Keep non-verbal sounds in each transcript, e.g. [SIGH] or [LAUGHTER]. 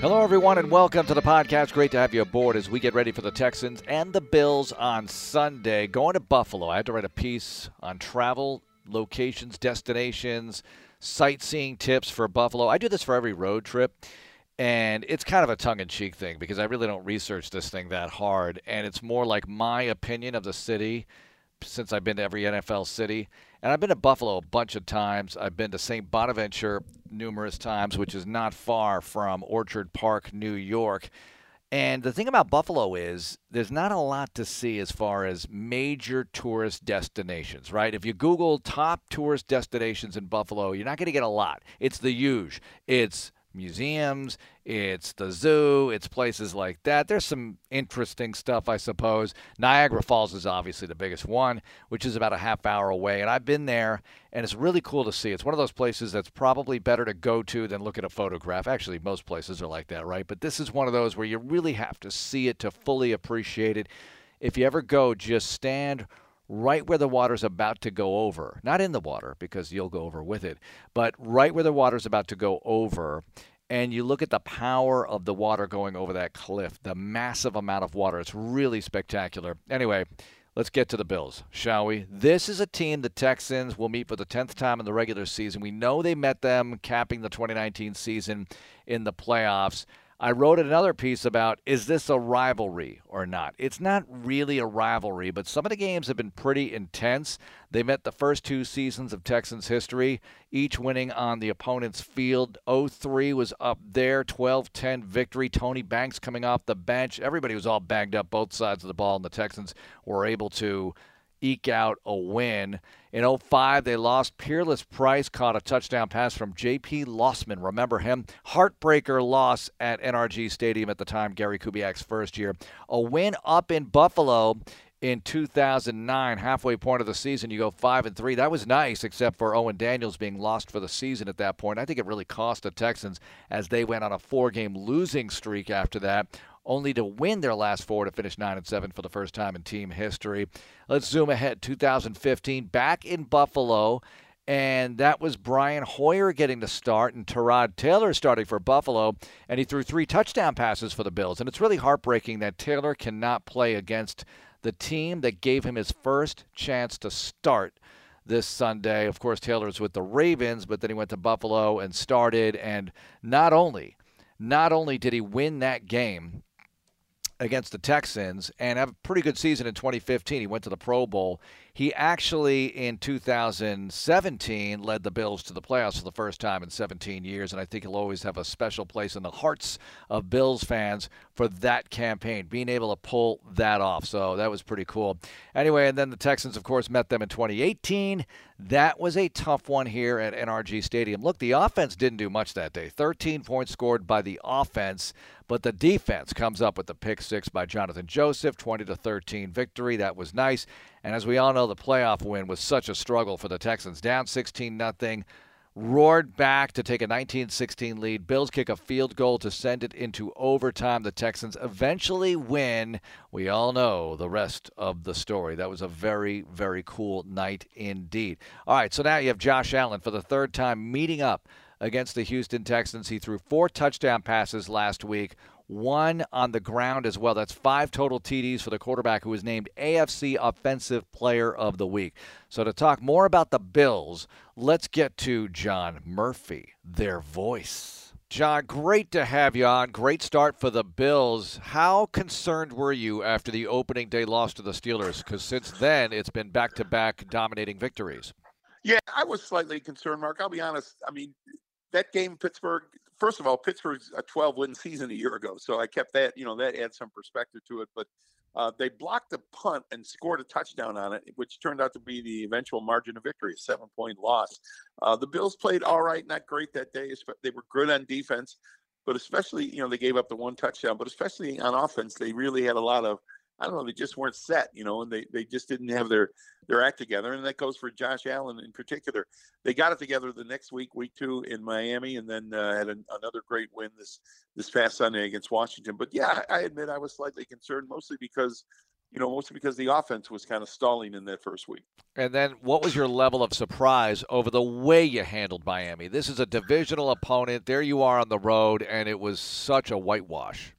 Hello, everyone, and welcome to the podcast. Great to have you aboard as we get ready for the Texans and the Bills on Sunday. Going to Buffalo. I had to write a piece on travel, locations, destinations, sightseeing tips for Buffalo. I do this for every road trip, and it's kind of a tongue in cheek thing because I really don't research this thing that hard. And it's more like my opinion of the city since I've been to every NFL city. And I've been to Buffalo a bunch of times. I've been to St. Bonaventure numerous times, which is not far from Orchard Park, New York. And the thing about Buffalo is there's not a lot to see as far as major tourist destinations, right? If you Google top tourist destinations in Buffalo, you're not going to get a lot. It's the huge. It's museums, it's the zoo, it's places like that. There's some interesting stuff, I suppose. Niagara Falls is obviously the biggest one, which is about a half hour away. And I've been there, and it's really cool to see. It's one of those places that's probably better to go to than look at a photograph. Actually, most places are like that, right? But this is one of those where you really have to see it to fully appreciate it. If you ever go, just stand right where the water's about to go over. Not in the water, because you'll go over with it, but right where the water's about to go over. And you look at the power of the water going over that cliff, the massive amount of water. It's really spectacular. Anyway, let's get to the Bills, shall we? This is a team the Texans will meet for the 10th time in the regular season. We know they met them capping the 2019 season in the playoffs. I wrote another piece about is this a rivalry or not? It's not really a rivalry, but some of the games have been pretty intense. They met the first two seasons of Texans history, each winning on the opponent's field. 03 was up there, 12 10 victory. Tony Banks coming off the bench. Everybody was all banged up, both sides of the ball, and the Texans were able to eke out a win. In 05, they lost. Peerless Price caught a touchdown pass from J.P. Losman. Remember him? Heartbreaker loss at NRG Stadium at the time, Gary Kubiak's first year. A win up in Buffalo in 2009, halfway point of the season, you go five and three. That was nice, except for Owen Daniels being lost for the season at that point. I think it really cost the Texans as they went on a four-game losing streak after that only to win their last four to finish 9 and 7 for the first time in team history. Let's zoom ahead 2015 back in Buffalo and that was Brian Hoyer getting the start and Tyrod Taylor starting for Buffalo, and he threw three touchdown passes for the Bills. And it's really heartbreaking that Taylor cannot play against the team that gave him his first chance to start this Sunday. Of course, Taylor's with the Ravens, but then he went to Buffalo and started, and not only not only did he win that game, against the Texans and have a pretty good season in 2015. He went to the Pro Bowl. He actually, in 2017, led the Bills to the playoffs for the first time in 17 years, and I think he'll always have a special place in the hearts of Bills fans for that campaign, being able to pull that off. So that was pretty cool. Anyway, and then the Texans, of course, met them in 2018. That was a tough one here at NRG Stadium. Look, the offense didn't do much that day. 13 points scored by the offense, but the defense comes up with the pick six by Jonathan Joseph, 20 to 13 victory. That was nice. And as we all know, the playoff win was such a struggle for the Texans. Down 16 nothing, roared back to take a 19-16 lead. Bills kick a field goal to send it into overtime. The Texans eventually win. We all know the rest of the story. That was a very, very cool night indeed. All right, so now you have Josh Allen for the third time meeting up against the Houston Texans. He threw four touchdown passes last week, one on the ground as well. That's five total TDs for the quarterback who was named AFC Offensive Player of the Week. So, to talk more about the Bills, let's get to John Murphy, their voice. John, great to have you on. Great start for the Bills. How concerned were you after the opening day loss to the Steelers? Because since then, it's been back to back dominating victories. Yeah, I was slightly concerned, Marc. I'll be honest. I mean, that game, Pittsburgh, first of all, Pittsburgh's a 12 win season a year ago. So I kept that, you know, that adds some perspective to it. But uh, they blocked a punt and scored a touchdown on it, which turned out to be the eventual margin of victory, a seven point loss. Uh, the Bills played all right, not great that day. They were good on defense, but especially, you know, they gave up the one touchdown, but especially on offense, they really had a lot of I don't know, they just weren't set, you know, and they, they just didn't have their, their act together. And that goes for Josh Allen in particular. They got it together the next week, week two in Miami, and then uh, had an, another great win this this past Sunday against Washington. But yeah, I admit I was slightly concerned, mostly because, you know, mostly because the offense was kind of stalling in that first week. And then, what was your level of surprise over the way you handled Miami? This is a divisional opponent. There you are on the road, and it was such a whitewash.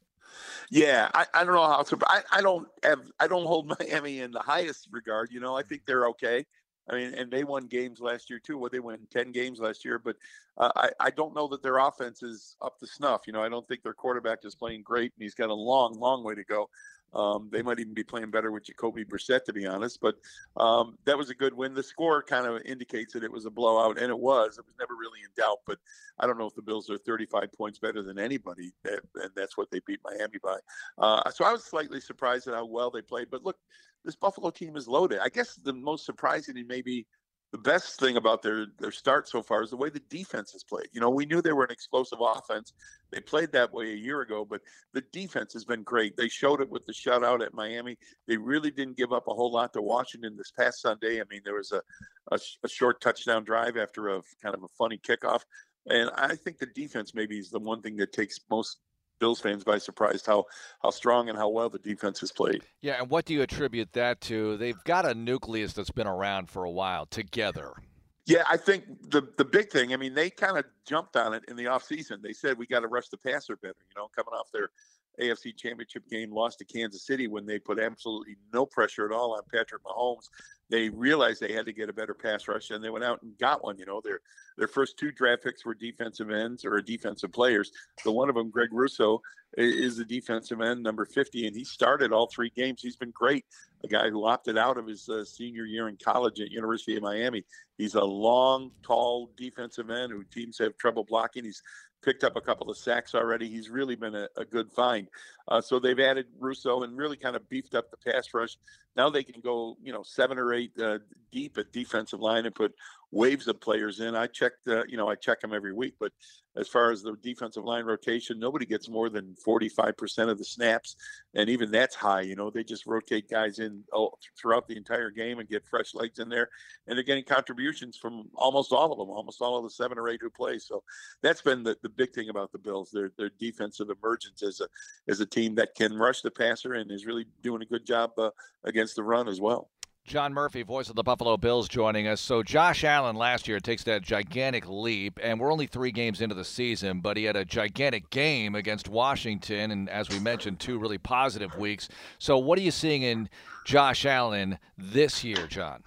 Yeah, I, I don't know how to. I, I don't have I don't hold [LAUGHS] Miami in the highest regard. You know, I think they're okay. I mean, and they won games last year too. What they won ten games last year, but uh, I I don't know that their offense is up to snuff. You know, I don't think their quarterback is playing great, and he's got a long, long way to go. Um, they might even be playing better with Jacoby Brissett, to be honest. But um, that was a good win. The score kind of indicates that it was a blowout, and it was. It was never really in doubt. But I don't know if the Bills are 35 points better than anybody, and that's what they beat Miami by. Uh, so I was slightly surprised at how well they played. But look, this Buffalo team is loaded. I guess the most surprising and maybe the best thing about their their start so far is the way the defense has played. You know, we knew they were an explosive offense. They played that way a year ago, but the defense has been great. They showed it with the shutout at Miami. They really didn't give up a whole lot to Washington this past Sunday. I mean, there was a, a, a short touchdown drive after a kind of a funny kickoff. And I think the defense maybe is the one thing that takes most Bills fans by surprise how how strong and how well the defense has played. Yeah, and what do you attribute that to? They've got a nucleus that's been around for a while together. Yeah, I think the the big thing, I mean, they kind of jumped on it in the offseason. They said we got to rush the passer better, you know, coming off their AFC Championship game, lost to Kansas City when they put absolutely no pressure at all on Patrick Mahomes. They realized they had to get a better pass rush, and they went out and got one. You know, their their first two draft picks were defensive ends or defensive players. The one of them, Greg Rousseau, is the defensive end, number 50, and he started all three games. He's been great. A guy who opted out of his uh, senior year in college at University of Miami. He's a long, tall defensive end who teams have trouble blocking. He's picked up a couple of sacks already. He's really been a, a good find. Uh, so they've added Rousseau and really kind of beefed up the pass rush. Now they can go, you know, seven or eight uh, deep at defensive line and put waves of players in. I checked, uh, you know, I check them every week, but as far as the defensive line rotation, nobody gets more than 45% of the snaps. And even that's high, you know, they just rotate guys in throughout the entire game and get fresh legs in there. And they're getting contributions from almost all of them, almost all of the seven or eight who play. So that's been the, the big thing about the Bills, their, their defensive emergence as a, as a team that can rush the passer and is really doing a good job uh, against the run as well. John Murphy, voice of the Buffalo Bills, joining us. So, Josh Allen last year takes that gigantic leap, and we're only three games into the season, but he had a gigantic game against Washington, and as we mentioned, two really positive weeks. So, what are you seeing in Josh Allen this year, John?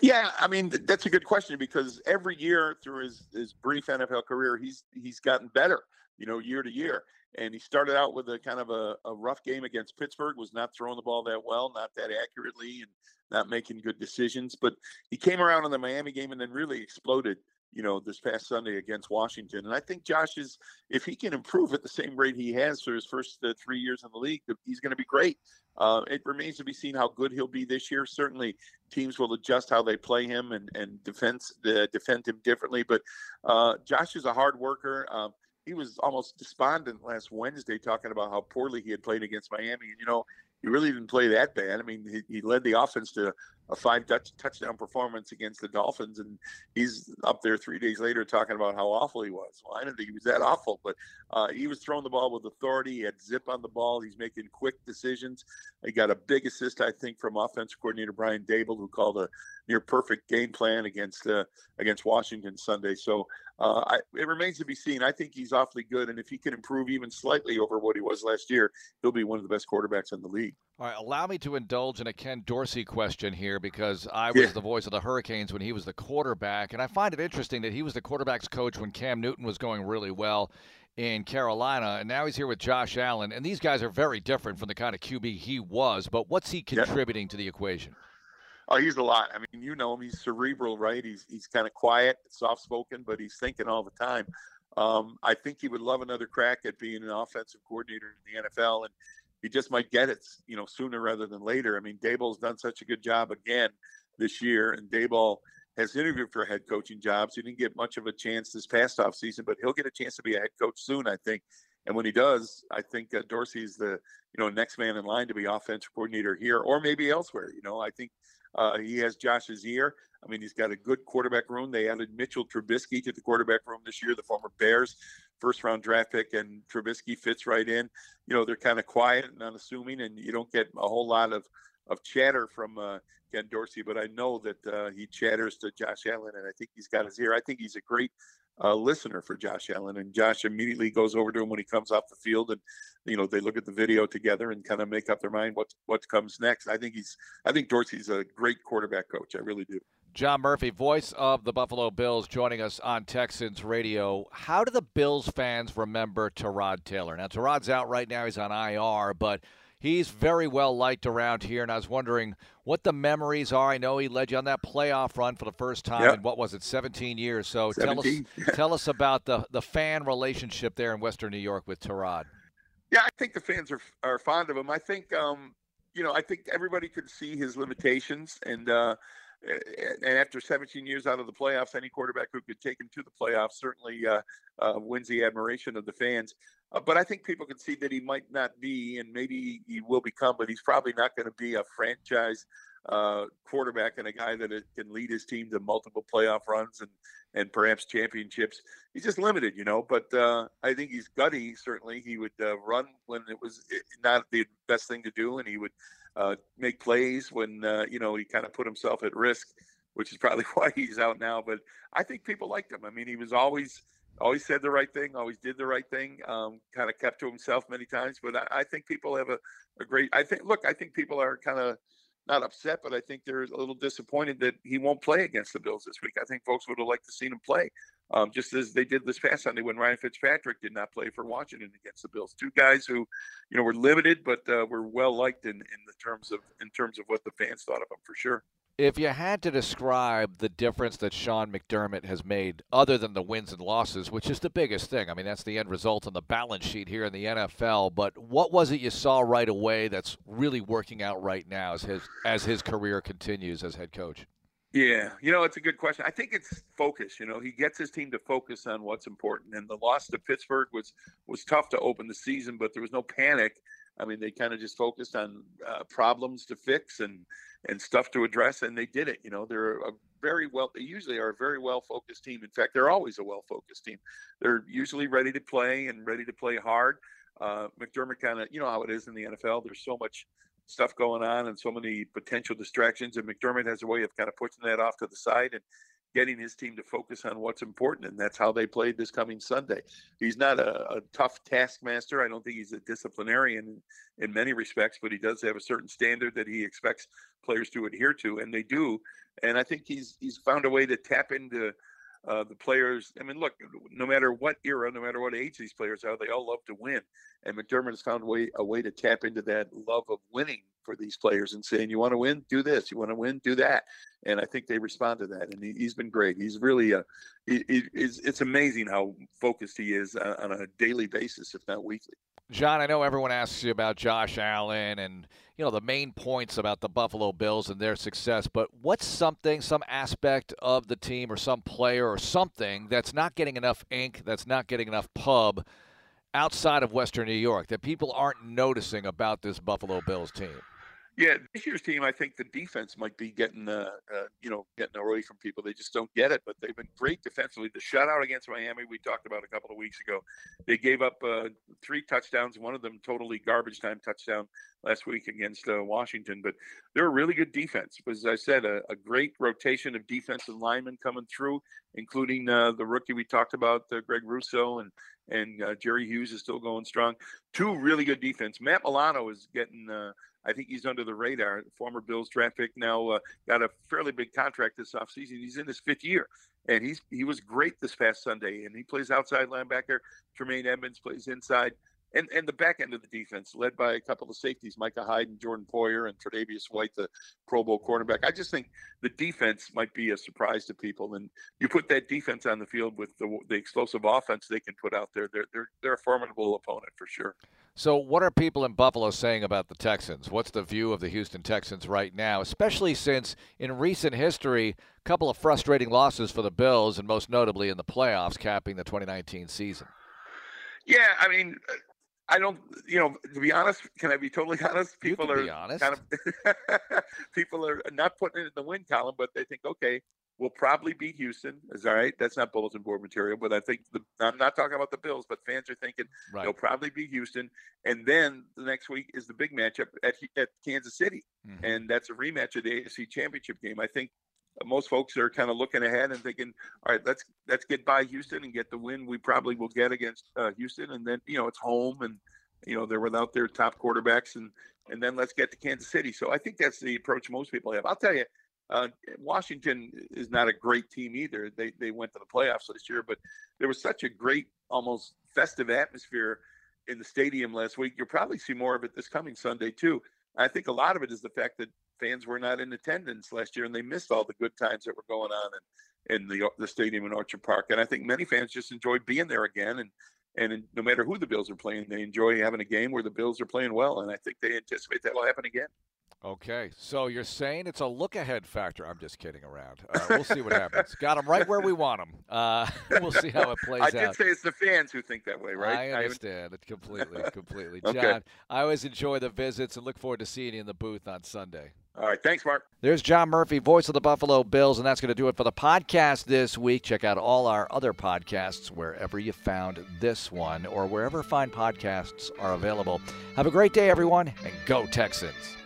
Yeah, I mean that's a good question because every year through his, his brief NFL career, he's he's gotten better, you know, year to year. And he started out with a kind of a, a rough game against Pittsburgh, was not throwing the ball that well, not that accurately, and not making good decisions. But he came around in the Miami game and then really exploded, you know, this past Sunday against Washington. And I think Josh is, if he can improve at the same rate he has for his first uh, three years in the league, he's going to be great. Uh, it remains to be seen how good he'll be this year. Certainly, teams will adjust how they play him and and defense uh, defend him differently. But uh, Josh is a hard worker. Um, he was almost despondent last Wednesday talking about how poorly he had played against Miami. And you know, he really didn't play that bad. I mean, he, he led the offense to a five touch, touchdown performance against the Dolphins, and he's up there three days later talking about how awful he was. Well, I didn't think he was that awful, but uh, he was throwing the ball with authority. He had zip on the ball. He's making quick decisions. He got a big assist, I think, from offensive coordinator Brian Daboll, who called a near perfect game plan against uh, against Washington Sunday. So uh, I, it remains to be seen. I think he's awfully good, and if he can improve even slightly over what he was last year, he'll be one of the best quarterbacks in the league. All right, allow me to indulge in a Ken Dorsey question here because I was yeah. the voice of the Hurricanes when he was the quarterback, and I find it interesting that he was the quarterback's coach when Cam Newton was going really well in Carolina, and now he's here with Josh Allen, and these guys are very different from the kind of QB he was. But what's he contributing yeah. to the equation? Oh, he's a lot. I mean, you know him. He's cerebral, right? He's he's kind of quiet, soft spoken, but he's thinking all the time. Um, I think he would love another crack at being an offensive coordinator in the NFL, and he just might get it, you know, sooner rather than later. I mean, Daboll's done such a good job again this year, and Daboll has interviewed for head coaching jobs. He didn't get much of a chance this past off season, but he'll get a chance to be a head coach soon, I think. And when he does, I think uh, Dorsey's the you know next man in line to be offensive coordinator here or maybe elsewhere. You know, I think uh, he has Josh's ear. I mean, he's got a good quarterback room. They added Mitchell Trubisky to the quarterback room this year, the former Bears first round draft pick, and Trubisky fits right in. You know, they're kind of quiet and unassuming, and you don't get a whole lot of of chatter from uh, Ken Dorsey, but I know that uh, he chatters to Josh Allen, and I think he's got his ear. I think he's a great uh, listener for Josh Allen, and Josh immediately goes over to him when he comes off the field, and you know they look at the video together and kind of make up their mind what what comes next. I think he's I think Dorsey's a great quarterback coach. I really do. John Murphy, voice of the Buffalo Bills, joining us on Texans Radio. How do the Bills fans remember Tyrod Taylor? Now, Tyrod's out right now; he's on IR, but he's very well liked around here. And I was wondering what the memories are. I know he led you on that playoff run for the first time yep. in what was it, 17 years. So 17. tell us tell us about the the fan relationship there in Western New York with Tyrod. Yeah, I think the fans are are fond of him. I think um, you know, I think everybody could see his limitations and. Uh, and after 17 years out of the playoffs, any quarterback who could take him to the playoffs certainly uh, uh, wins the admiration of the fans. Uh, but I think people can see that he might not be, and maybe he will become, but he's probably not going to be a franchise uh, quarterback and a guy that can lead his team to multiple playoff runs and and perhaps championships. He's just limited, you know. But uh, I think he's gutty. Certainly, he would uh, run when it was eh, not the best thing to do, and he would uh, make plays when uh, you know he kind of put himself at risk, which is probably [LAUGHS] why he's out now. But I think people liked him. I mean, he was always always said the right thing, always did the right thing. Um, kind of kept to himself many times, but I, I think people have a, a great. I think look, I think people are kind of not upset, but I think they're a little disappointed that he won't play against the Bills this week. I think folks would have liked to seen him play, um, just as they did this past Sunday when Ryan Fitzpatrick did not play for Washington against the Bills. Two guys who, you know, were limited, but uh, were well liked in in the terms of in terms of what the fans thought of him for sure. If you had to describe the difference that Sean McDermott has made, other than the wins and losses, which is the biggest thing, I mean, that's the end result on the balance sheet here in the NFL. But what was it you saw right away that's really working out right now as his as his career continues as head coach? Yeah, you know, it's a good question. I think it's focus. You know, he gets his team to focus on what's important. And the loss to Pittsburgh was was tough to open the season, but there was no panic. I mean, they kind of just focused on uh, problems to fix and and stuff to address, and they did it. You know, they're a very well. They usually are a very well focused team. In fact, they're always a well focused team. They're usually ready to play and ready to play hard. Uh, McDermott kind of, you know how it is in the NFL. There's so much stuff going on and so many potential distractions, and McDermott has a way of kind of pushing that off to the side and getting his team to focus on what's important, and that's how they played this coming Sunday. He's not a, a tough taskmaster. I don't think he's a disciplinarian in, in, many respects, but he does have a certain standard that he expects players to adhere to, and they do. And I think he's he's found a way to tap into uh, the players. I mean, look, no matter what era, no matter what age these players are, they all love to win. And McDermott has found a way a way to tap into that love of winning for these players and saying, "You want to win, do this. You want to win, do that." And I think they respond to that, and he, has been great. He's really a. It's, it's amazing how focused he is uh, on a daily basis, if not weekly. John, I know everyone asks you about Josh Allen and you know the main points about the Buffalo Bills and their success, but what's something, some aspect of the team or some player or something that's not getting enough ink, that's not getting enough pub outside of Western New York that people aren't noticing about this Buffalo Bills team? Yeah, this year's team, I think the defense might be getting, uh, uh, you know, getting away from people. They just don't get it, but they've been great defensively. The shutout against Miami, we talked about a couple of weeks ago. They gave up uh, three touchdowns, one of them totally garbage time touchdown last week against uh, Washington. But they're a really good defense. As I said, a, a great rotation of defensive linemen coming through, including uh, the rookie we talked about, uh, Greg Rousseau, and and Jerry Hughes is still going strong. Two really good defense. Matt Milano is getting I think he's under the radar. Former Bills draft pick now uh, got a fairly big contract this offseason. He's in his fifth year, and he's he was great this past Sunday. And he plays outside linebacker. Tremaine Edmunds plays inside and and the back end of the defense, led by a couple of safeties, Micah Hyde and Jordan Poyer and Tre'Davious White, the Pro Bowl cornerback. I just think the defense might be a surprise to people, and you put that defense on the field with the the explosive offense they can put out there. They're they're they're a formidable opponent for sure. So, what are people in Buffalo saying about the Texans? What's the view of the Houston Texans right now, especially since in recent history, a couple of frustrating losses for the Bills, and most notably in the playoffs, capping the 2019 season? Yeah, I mean, I don't, you know, to be honest, can I be totally [LAUGHS] honest? People are honest. kind of [LAUGHS] people are not putting it in the win column, but they think, okay, we'll probably beat Houston. Is all right. That's not bulletin board material, but I think the, I'm not talking about the Bills, but fans are thinking right. they'll probably beat Houston. And then the next week is the big matchup at, at Kansas City, mm-hmm. and that's a rematch of the AFC Championship game. I think most folks are kind of looking ahead and thinking, all right, let's let's get by Houston and get the win we probably will get against uh, Houston, and then you know it's home and you know they're without their top quarterbacks and and then let's get to Kansas City. So I think that's the approach most people have. I'll tell you, uh, Washington is not a great team either. They they went to the playoffs this year, but there was such a great, almost festive atmosphere in the stadium last week. You'll probably see more of it this coming Sunday too. I think a lot of it is the fact that fans were not in attendance last year and they missed all the good times that were going on in, in the the stadium in Orchard Park. And I think many fans just enjoyed being there again. And and no matter who the Bills are playing, they enjoy having a game where the Bills are playing well. And I think they anticipate that will happen again. Okay, so you're saying it's a look ahead factor. I'm just kidding around. Uh, we'll see what happens. [LAUGHS] Got them right where we want them. Uh, [LAUGHS] we'll see how it plays out. I did say it's the fans who think that way, right? I understand it completely, [LAUGHS] completely. okay. John, I always enjoy the visits and look forward to seeing you in the booth on Sunday. All right. Thanks, Marc. There's John Murphy, voice of the Buffalo Bills, and that's going to do it for the podcast this week. Check out all our other podcasts wherever you found this one or wherever fine podcasts are available. Have a great day, everyone, and go Texans.